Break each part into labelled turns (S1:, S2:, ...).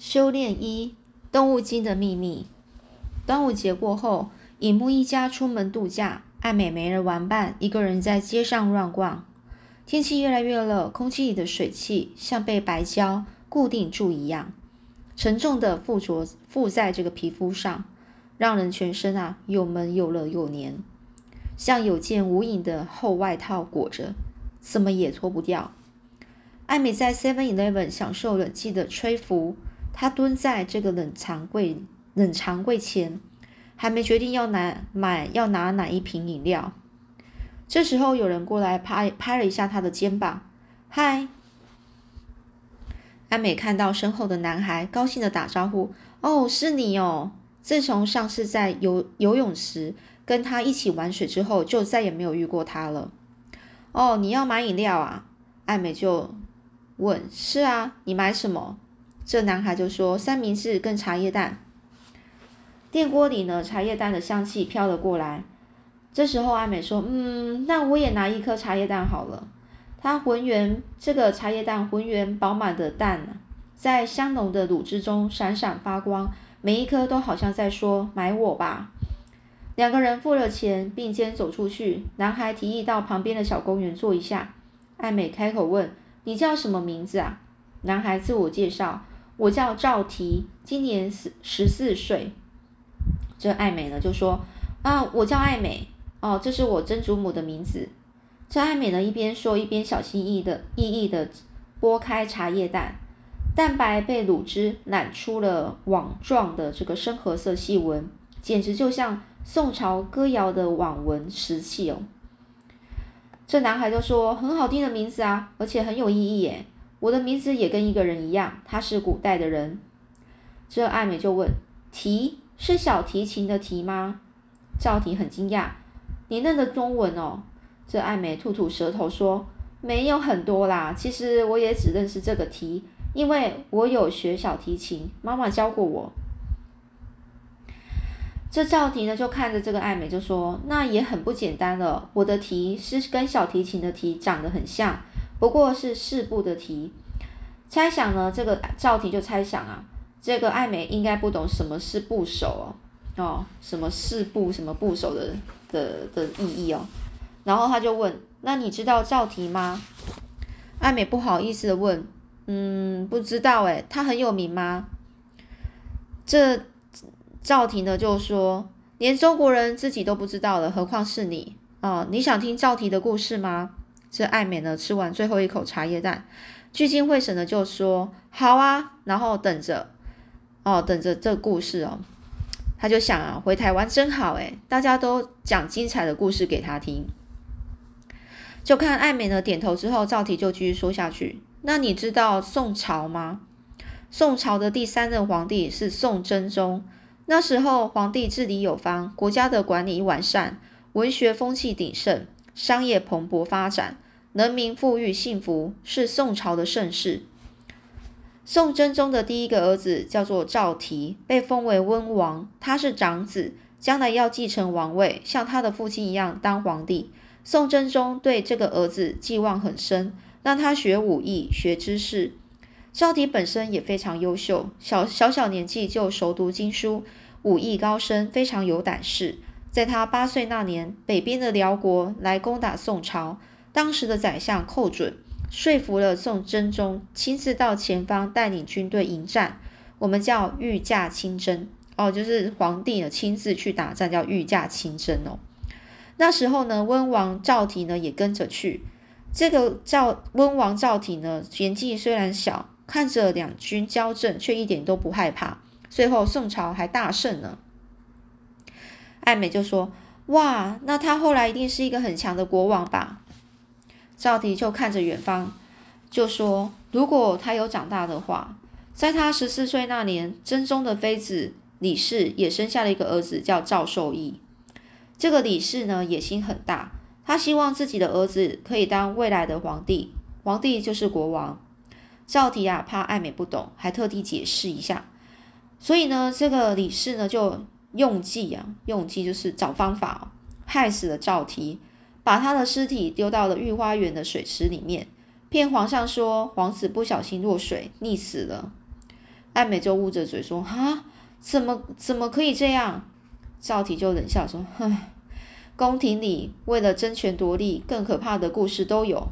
S1: 修炼一动物精的秘密。端午节过后，尹木一家出门度假，爱美没人玩伴，一个人在街上乱逛。天气越来越热，空气里的水汽像被白胶固定住一样，沉重的附着附在这个皮肤上，让人全身啊又闷又热又黏，像有件无影的厚外套裹着，怎么也脱不掉。艾美在 Seven Eleven 享受冷气的吹拂。他蹲在这个冷藏柜冷藏柜前，还没决定要拿买要拿哪一瓶饮料。这时候有人过来拍拍了一下他的肩膀，嗨！安美看到身后的男孩，高兴的打招呼：“哦，是你哦！自从上次在游游泳池跟他一起玩水之后，就再也没有遇过他了。”哦，你要买饮料啊？艾美就问：“是啊，你买什么？”这男孩就说：“三明治跟茶叶蛋。”电锅里呢，茶叶蛋的香气飘了过来。这时候，阿美说：“嗯，那我也拿一颗茶叶蛋好了。”它浑圆，这个茶叶蛋浑圆饱满的蛋，在香浓的卤汁中闪闪发光，每一颗都好像在说：“买我吧！”两个人付了钱，并肩走出去。男孩提议到旁边的小公园坐一下。艾美开口问：“你叫什么名字啊？”男孩自我介绍。我叫赵提，今年十十四岁。这爱美呢就说啊，我叫爱美哦，这是我曾祖母的名字。这爱美呢一边说一边小心翼翼的翼翼的剥开茶叶蛋，蛋白被卤汁染出了网状的这个深褐色细纹，简直就像宋朝歌谣的网纹石器哦。这男孩就说很好听的名字啊，而且很有意义耶。我的名字也跟一个人一样，他是古代的人。这爱美就问：“提是小提琴的提吗？”赵提很惊讶：“你认得中文哦？”这爱美吐吐舌头说：“没有很多啦，其实我也只认识这个提，因为我有学小提琴，妈妈教过我。”这赵提呢就看着这个爱美就说：“那也很不简单了，我的提是跟小提琴的提长得很像。”不过是四部的题，猜想呢？这个赵题就猜想啊，这个艾美应该不懂什么是部首哦，哦，什么四部什么部首的的的意义哦。然后他就问：“那你知道赵题吗？”艾美不好意思的问：“嗯，不知道诶，他很有名吗？”这赵题呢就说：“连中国人自己都不知道了，何况是你啊？你想听赵题的故事吗？”这爱美呢，吃完最后一口茶叶蛋，聚精会神的就说：“好啊。”然后等着，哦，等着这故事哦。他就想啊，回台湾真好诶，大家都讲精彩的故事给他听。就看爱美呢点头之后，赵提就继续说下去。那你知道宋朝吗？宋朝的第三任皇帝是宋真宗。那时候皇帝治理有方，国家的管理完善，文学风气鼎盛。商业蓬勃发展，人民富裕幸福，是宋朝的盛世。宋真宗的第一个儿子叫做赵提，被封为温王，他是长子，将来要继承王位，像他的父亲一样当皇帝。宋真宗对这个儿子寄望很深，让他学武艺、学知识。赵提本身也非常优秀，小小小年纪就熟读经书，武艺高深，非常有胆识。在他八岁那年，北边的辽国来攻打宋朝，当时的宰相寇准说服了宋真宗，亲自到前方带领军队迎战。我们叫御驾亲征哦，就是皇帝呢亲自去打仗，叫御驾亲征哦。那时候呢，温王赵提呢也跟着去。这个赵温王赵提呢年纪虽然小，看着两军交阵，却一点都不害怕。最后宋朝还大胜呢。艾美就说：“哇，那他后来一定是一个很强的国王吧？”赵提就看着远方，就说：“如果他有长大的话，在他十四岁那年，真宗的妃子李氏也生下了一个儿子，叫赵受益。这个李氏呢，野心很大，他希望自己的儿子可以当未来的皇帝，皇帝就是国王。赵提啊，怕艾美不懂，还特地解释一下。所以呢，这个李氏呢，就。用计啊，用计就是找方法害死了赵提，把他的尸体丢到了御花园的水池里面，骗皇上说皇子不小心落水溺死了。艾美就捂着嘴说：“哈，怎么怎么可以这样？”赵体就冷笑说：“哼，宫廷里为了争权夺利，更可怕的故事都有。”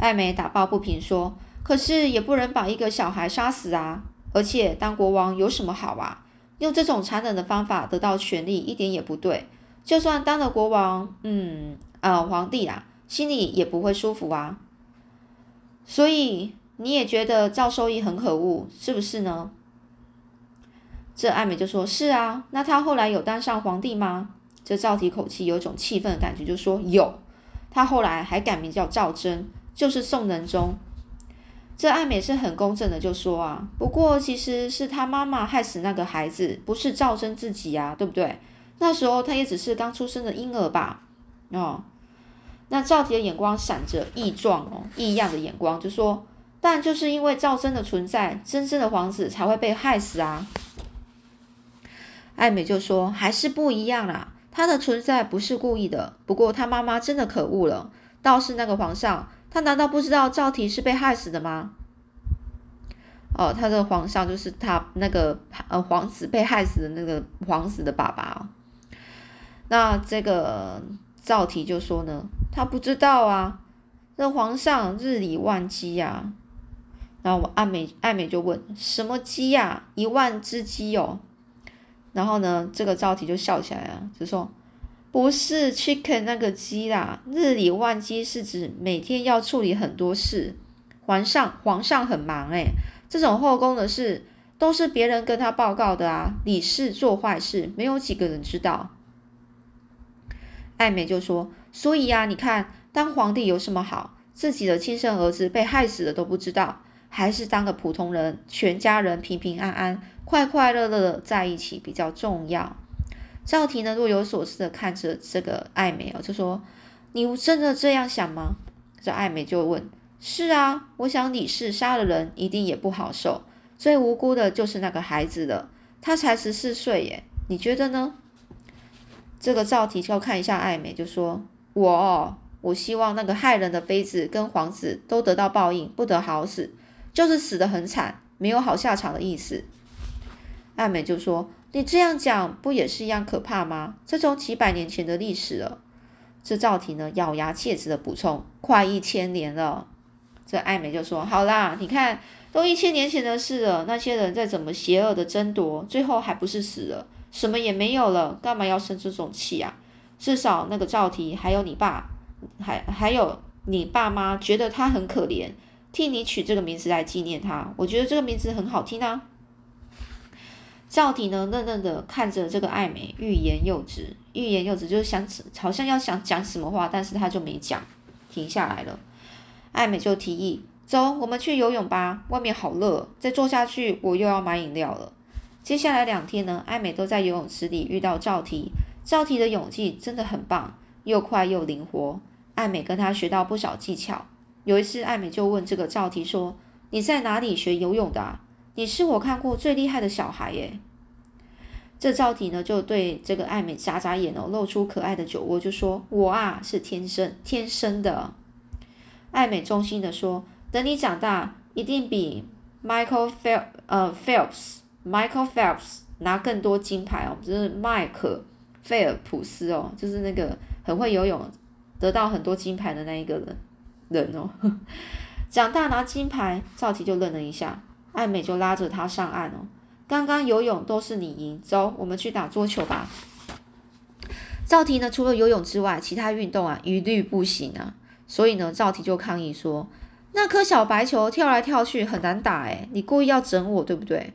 S1: 艾美打抱不平说：“可是也不能把一个小孩杀死啊！而且当国王有什么好啊？用这种残忍的方法得到权力，一点也不对。就算当了国王，嗯，呃，皇帝啊，心里也不会舒服啊。所以你也觉得赵受益很可恶，是不是呢？”这艾美就说：“是啊，那他后来有当上皇帝吗？”这赵体口气有种气愤的感觉，就说：“有，他后来还改名叫赵祯。”就是宋仁宗，这艾美是很公正的，就说啊，不过其实是他妈妈害死那个孩子，不是赵真自己啊，对不对？那时候他也只是刚出生的婴儿吧？哦，那赵杰的眼光闪着异状哦，异样的眼光，就说，但就是因为赵真的存在，真正的皇子才会被害死啊。艾美就说，还是不一样啦，他的存在不是故意的，不过他妈妈真的可恶了，倒是那个皇上。他难道不知道赵提是被害死的吗？哦，他的皇上就是他那个呃皇子被害死的那个皇子的爸爸。那这个赵提就说呢，他不知道啊。这皇上日理万机呀。然后我爱美爱美就问什么鸡呀？一万只鸡哦。然后呢，这个赵提就笑起来啊，就说。不是 chicken 那个鸡啦，日理万机是指每天要处理很多事。皇上皇上很忙诶，这种后宫的事都是别人跟他报告的啊。李氏做坏事，没有几个人知道。艾美就说：“所以呀，你看当皇帝有什么好？自己的亲生儿子被害死了都不知道，还是当个普通人，全家人平平安安、快快乐乐的在一起比较重要。”赵婷呢，若有所思的看着这个艾美哦，就说：“你真的这样想吗？”这艾美就问：“是啊，我想李氏杀了人，一定也不好受。最无辜的就是那个孩子了，他才十四岁耶，你觉得呢？”这个赵提就看一下艾美，就说：“我，哦我希望那个害人的妃子跟皇子都得到报应，不得好死，就是死得很惨，没有好下场的意思。”艾美就说。你这样讲不也是一样可怕吗？这种几百年前的历史了。这赵婷呢，咬牙切齿的补充：“快一千年了。”这艾美就说：“好啦，你看，都一千年前的事了。那些人再怎么邪恶的争夺，最后还不是死了，什么也没有了，干嘛要生这种气啊？至少那个赵提还有你爸，还还有你爸妈，觉得他很可怜，替你取这个名字来纪念他。我觉得这个名字很好听啊。”赵体呢，愣愣的看着这个艾美，欲言又止，欲言又止，就是想好像要想讲什么话，但是他就没讲，停下来了。艾美就提议：“走，我们去游泳吧，外面好热，再坐下去我又要买饮料了。”接下来两天呢，艾美都在游泳池里遇到赵提，赵提的泳技真的很棒，又快又灵活。艾美跟他学到不少技巧。有一次，艾美就问这个赵提说：“你在哪里学游泳的？”你是我看过最厉害的小孩耶！这赵体呢就对这个爱美眨眨眼哦，露出可爱的酒窝，就说：“我啊是天生天生的。”爱美衷心的说：“等你长大，一定比 Michael Phel 呃 Phelps Michael Phelps 拿更多金牌哦，就是麦克菲尔普斯哦，就是那个很会游泳、得到很多金牌的那一个人人哦。长大拿金牌，赵体就愣了一下。艾美就拉着他上岸哦。刚刚游泳都是你赢，走，我们去打桌球吧。赵提呢，除了游泳之外，其他运动啊一律不行啊。所以呢，赵提就抗议说：“那颗小白球跳来跳去很难打，诶，你故意要整我，对不对？”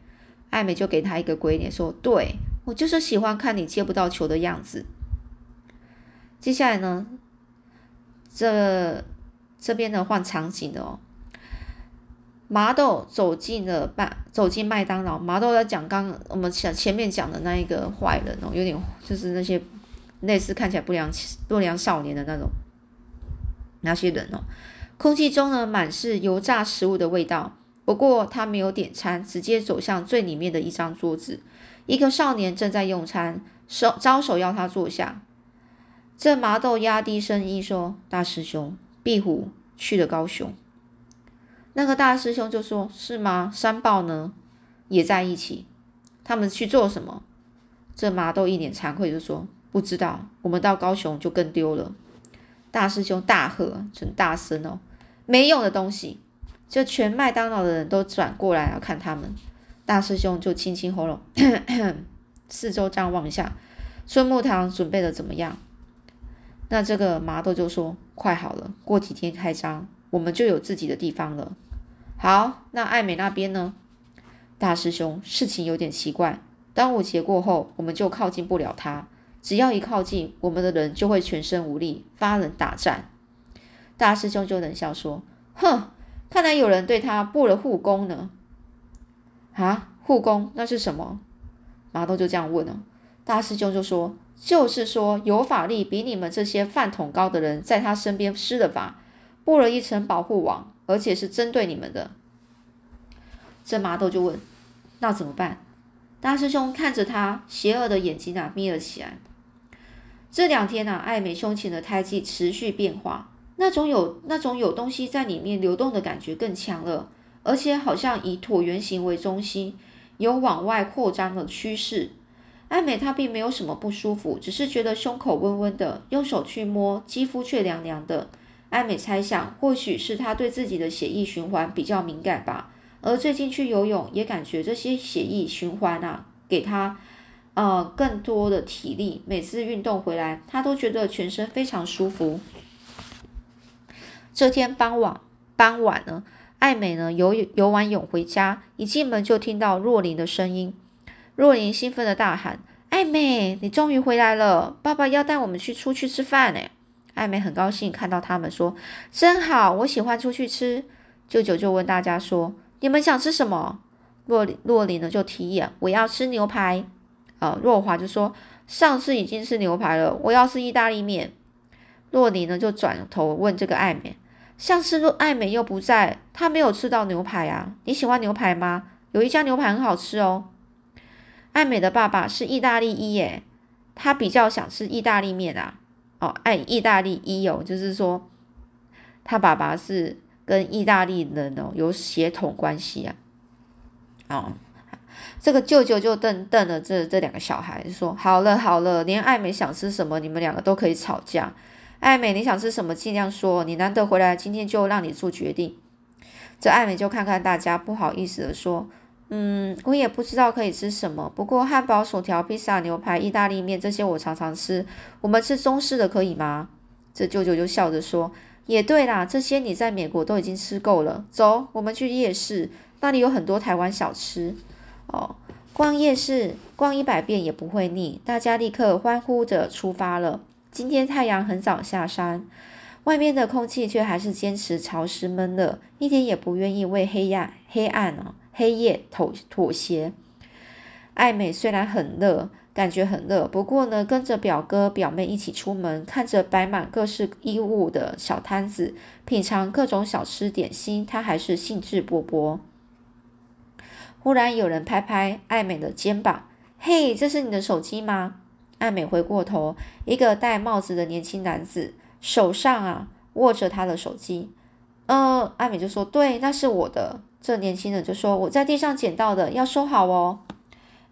S1: 艾美就给他一个鬼脸，说：“对我就是喜欢看你接不到球的样子。”接下来呢，这这边呢换场景哦。麻豆走进了麦，走进麦当劳。麻豆在讲刚我们前前面讲的那一个坏人哦，有点就是那些类似看起来不良不良少年的那种那些人哦。空气中呢满是油炸食物的味道。不过他没有点餐，直接走向最里面的一张桌子。一个少年正在用餐，手招手要他坐下。这麻豆压低声音说：“大师兄，壁虎去了高雄。”那个大师兄就说：“是吗？山豹呢？也在一起？他们去做什么？”这麻豆一脸惭愧就说：“不知道。我们到高雄就更丢了。”大师兄大喝，成大声哦：“没用的东西！”就全麦当劳的人都转过来要看他们。大师兄就清清喉咙，四周张望一下，春木堂准备的怎么样？那这个麻豆就说：“快好了，过几天开张，我们就有自己的地方了。”好，那爱美那边呢？大师兄，事情有点奇怪。端午节过后，我们就靠近不了他。只要一靠近，我们的人就会全身无力，发冷打颤。大师兄就冷笑说：“哼，看来有人对他布了护功呢。”啊，护功那是什么？麻豆就这样问了。大师兄就说：“就是说，有法力比你们这些饭桶高的人，在他身边施了法，布了一层保护网。”而且是针对你们的，这麻豆就问：“那怎么办？”大师兄看着他邪恶的眼睛啊，眯了起来。这两天啊，爱美胸前的胎记持续变化，那种有那种有东西在里面流动的感觉更强了，而且好像以椭圆形为中心，有往外扩张的趋势。爱美她并没有什么不舒服，只是觉得胸口温温的，用手去摸，肌肤却凉凉的。艾美猜想，或许是她对自己的血液循环比较敏感吧。而最近去游泳，也感觉这些血液循环啊，给她呃更多的体力。每次运动回来，她都觉得全身非常舒服。这天傍晚，傍晚呢，艾美呢游游完泳回家，一进门就听到若琳的声音。若琳兴奋的大喊：“艾美，你终于回来了！爸爸要带我们去出去吃饭呢。”艾美很高兴看到他们，说：“真好，我喜欢出去吃。”舅舅就问大家说：“你们想吃什么？”洛洛琳呢就提议：“我要吃牛排。”呃，若华就说：“上次已经是牛排了，我要吃意大利面。”洛琳呢就转头问这个艾美：“上次洛艾美又不在，她没有吃到牛排啊？你喜欢牛排吗？有一家牛排很好吃哦。”艾美的爸爸是意大利裔耶，他比较想吃意大利面啊。哦，爱意大利一哦，就是说他爸爸是跟意大利人哦有血统关系啊。哦，这个舅舅就瞪瞪了这这两个小孩，说：“好了好了，连艾美想吃什么，你们两个都可以吵架。艾美你想吃什么，尽量说，你难得回来，今天就让你做决定。”这艾美就看看大家，不好意思的说。嗯，我也不知道可以吃什么。不过汉堡、薯条、披萨、牛排、意大利面这些我常常吃。我们吃中式的可以吗？这舅舅就笑着说：“也对啦，这些你在美国都已经吃够了。走，我们去夜市，那里有很多台湾小吃。哦，逛夜市逛一百遍也不会腻。”大家立刻欢呼着出发了。今天太阳很早下山，外面的空气却还是坚持潮湿闷热，一点也不愿意为黑暗黑暗哦。黑夜妥妥协，爱美虽然很热，感觉很热，不过呢，跟着表哥表妹一起出门，看着摆满各式衣物的小摊子，品尝各种小吃点心，她还是兴致勃勃。忽然有人拍拍爱美的肩膀：“嘿，这是你的手机吗？”爱美回过头，一个戴帽子的年轻男子手上啊握着他的手机。呃，爱美就说：“对，那是我的。”这年轻人就说：“我在地上捡到的，要收好哦。”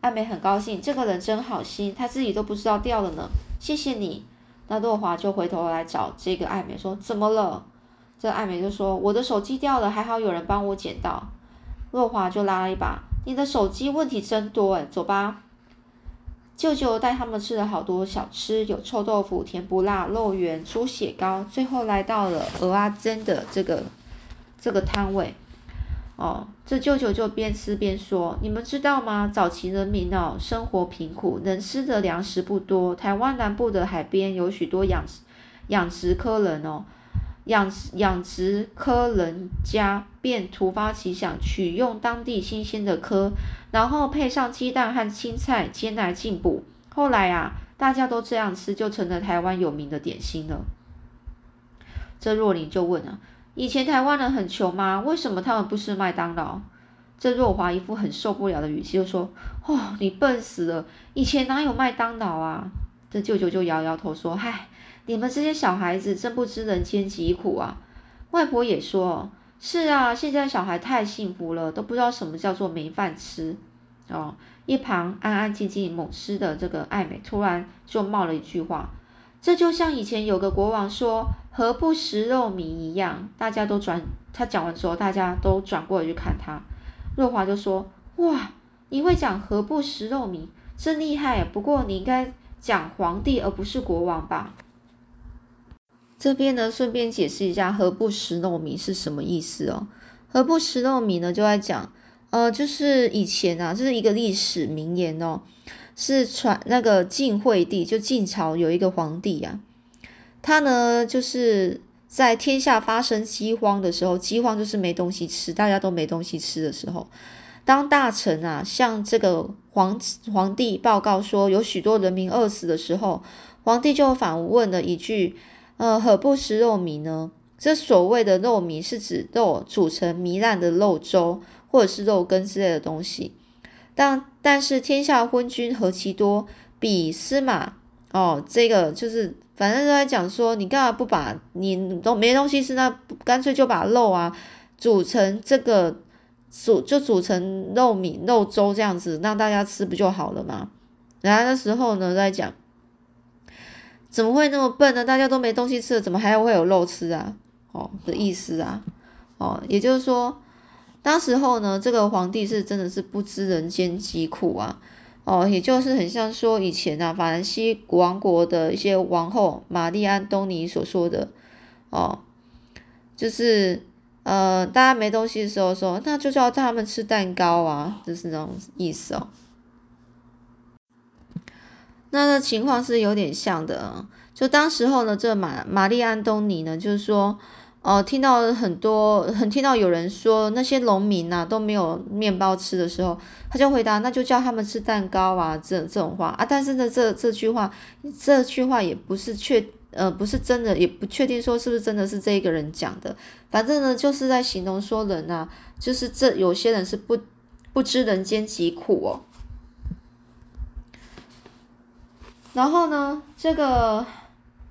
S1: 艾美很高兴，这个人真好心，他自己都不知道掉了呢。谢谢你。那洛华就回头来找这个艾美说：“怎么了？”这艾美就说：“我的手机掉了，还好有人帮我捡到。”洛华就拉了一把：“你的手机问题真多哎，走吧。”舅舅带他们吃了好多小吃，有臭豆腐、甜不辣、肉圆、猪血糕，最后来到了鹅阿珍的这个这个摊位。哦，这舅舅就边吃边说：“你们知道吗？早期人民哦，生活贫苦，能吃的粮食不多。台湾南部的海边有许多养养殖科人哦，养养殖科人家便突发奇想，取用当地新鲜的科，然后配上鸡蛋和青菜煎来进补。后来啊，大家都这样吃，就成了台湾有名的点心了。”这若琳就问了。以前台湾人很穷吗？为什么他们不吃麦当劳？这若华一副很受不了的语气就说：“哦，你笨死了！以前哪有麦当劳啊？”这舅舅就摇摇头说：“嗨，你们这些小孩子真不知人间疾苦啊！”外婆也说：“是啊，现在小孩太幸福了，都不知道什么叫做没饭吃哦。一旁安安静静猛吃的这个艾美，突然就冒了一句话：“这就像以前有个国王说‘何不食肉糜’一样。”大家都转，他讲完之后，大家都转过来去看他。若华就说：“哇，你会讲‘何不食肉糜’，真厉害！不过你应该讲皇帝而不是国王吧？”这边呢，顺便解释一下“何不食肉糜”是什么意思哦。“何不食肉糜”呢，就在讲。呃，就是以前啊，这是一个历史名言哦，是传那个晋惠帝，就晋朝有一个皇帝啊，他呢就是在天下发生饥荒的时候，饥荒就是没东西吃，大家都没东西吃的时候，当大臣啊向这个皇皇帝报告说有许多人民饿死的时候，皇帝就反问了一句：呃，何不食肉糜呢？这所谓的肉糜是指肉煮成糜烂的肉粥。或者是肉羹之类的东西，但但是天下昏君何其多，比司马哦，这个就是反正都在讲说，你干嘛不把你都没东西吃，那干脆就把肉啊煮成这个煮就煮成肉米肉粥这样子，让大家吃不就好了吗？然后那时候呢在讲，怎么会那么笨呢？大家都没东西吃了，怎么还会有肉吃啊？哦的意思啊，哦，也就是说。当时候呢，这个皇帝是真的是不知人间疾苦啊，哦，也就是很像说以前啊，法兰西王国的一些王后玛丽安东尼所说的，哦，就是呃，大家没东西的时候说，那就叫他们吃蛋糕啊，就是那种意思哦。那的情况是有点像的，就当时候呢，这玛玛丽安东尼呢，就是说。哦，听到很多，很听到有人说那些农民呐都没有面包吃的时候，他就回答，那就叫他们吃蛋糕啊，这这种话啊。但是呢，这这句话，这句话也不是确，呃，不是真的，也不确定说是不是真的是这一个人讲的。反正呢，就是在形容说人呐，就是这有些人是不不知人间疾苦哦。然后呢，这个，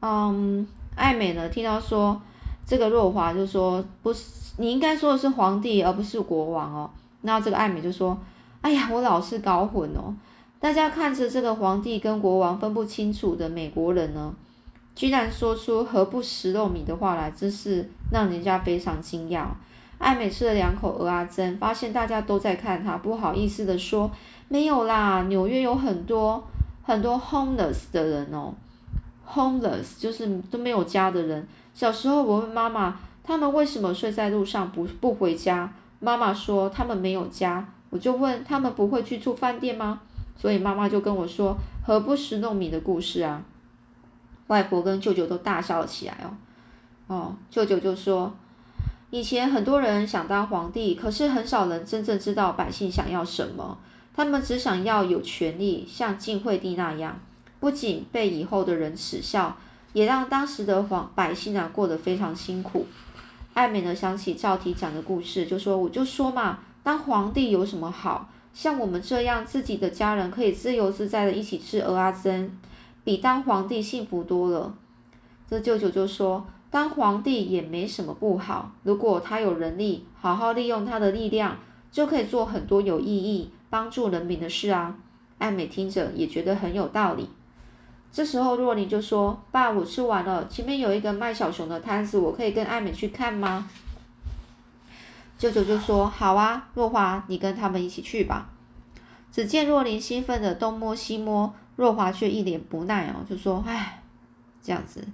S1: 嗯，爱美呢，听到说。这个若华就说：“不是，你应该说的是皇帝，而不是国王哦。”那这个艾美就说：“哎呀，我老是搞混哦。大家看着这个皇帝跟国王分不清楚的美国人呢，居然说出‘何不食肉糜’的话来，真是让人家非常惊讶。”艾美吃了两口鹅阿珍，发现大家都在看她，不好意思的说：“没有啦，纽约有很多很多 homeless 的人哦，homeless 就是都没有家的人。”小时候，我问妈妈，他们为什么睡在路上不不回家？妈妈说他们没有家。我就问他们不会去住饭店吗？所以妈妈就跟我说何不食糯米的故事啊。外婆跟舅舅都大笑了起来哦。哦，舅舅就说，以前很多人想当皇帝，可是很少人真正知道百姓想要什么。他们只想要有权利，像晋惠帝那样，不仅被以后的人耻笑。也让当时的皇百姓啊过得非常辛苦。艾美呢想起赵提讲的故事，就说：“我就说嘛，当皇帝有什么好？像我们这样自己的家人可以自由自在的一起吃鹅阿珍，比当皇帝幸福多了。”这舅舅就说：“当皇帝也没什么不好，如果他有能力，好好利用他的力量，就可以做很多有意义、帮助人民的事啊。”艾美听着也觉得很有道理。这时候若琳就说：“爸，我吃完了，前面有一个卖小熊的摊子，我可以跟艾美去看吗？”舅舅就说：“好啊，若华，你跟他们一起去吧。”只见若琳兴奋的东摸西摸，若华却一脸不耐哦，就说：“唉，这样子，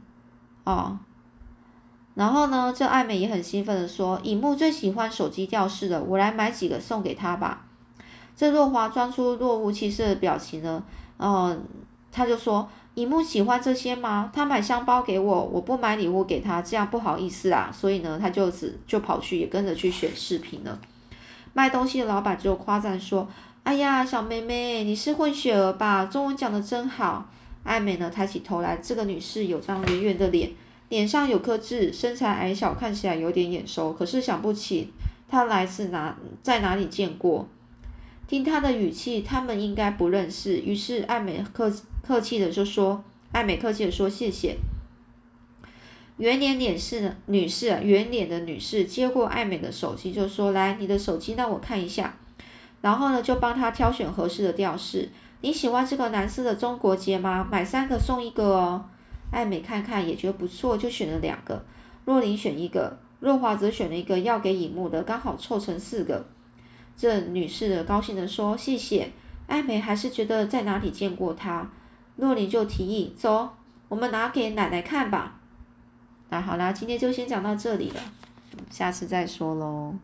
S1: 哦。”然后呢，这艾美也很兴奋的说：“尹木最喜欢手机吊饰的，我来买几个送给他吧。”这若华装出若无其事的表情呢，嗯，他就说。乙木喜欢这些吗？他买香包给我，我不买礼物给他，这样不好意思啊。所以呢，他就只就跑去也跟着去选饰品了。卖东西的老板就夸赞说：“哎呀，小妹妹，你是混血儿吧？中文讲的真好。”艾美呢，抬起头来，这个女士有张圆圆的脸，脸上有颗痣，身材矮小，看起来有点眼熟，可是想不起她来自哪，在哪里见过。听她的语气，他们应该不认识。于是艾美客。客气的就说，艾美客气的说谢谢。圆脸脸是呢，女士，圆脸的女士接过艾美的手机，就说：“来，你的手机让我看一下。”然后呢，就帮她挑选合适的吊饰。你喜欢这个蓝色的中国结吗？买三个送一个哦。艾美看看也觉得不错，就选了两个。若琳选一个，若华则选了一个要给尹木的，刚好凑成四个。这女士的高兴的说：“谢谢。”艾美还是觉得在哪里见过他。那，你就提议：“走，我们拿给奶奶看吧。”那好啦，今天就先讲到这里了，下次再说喽。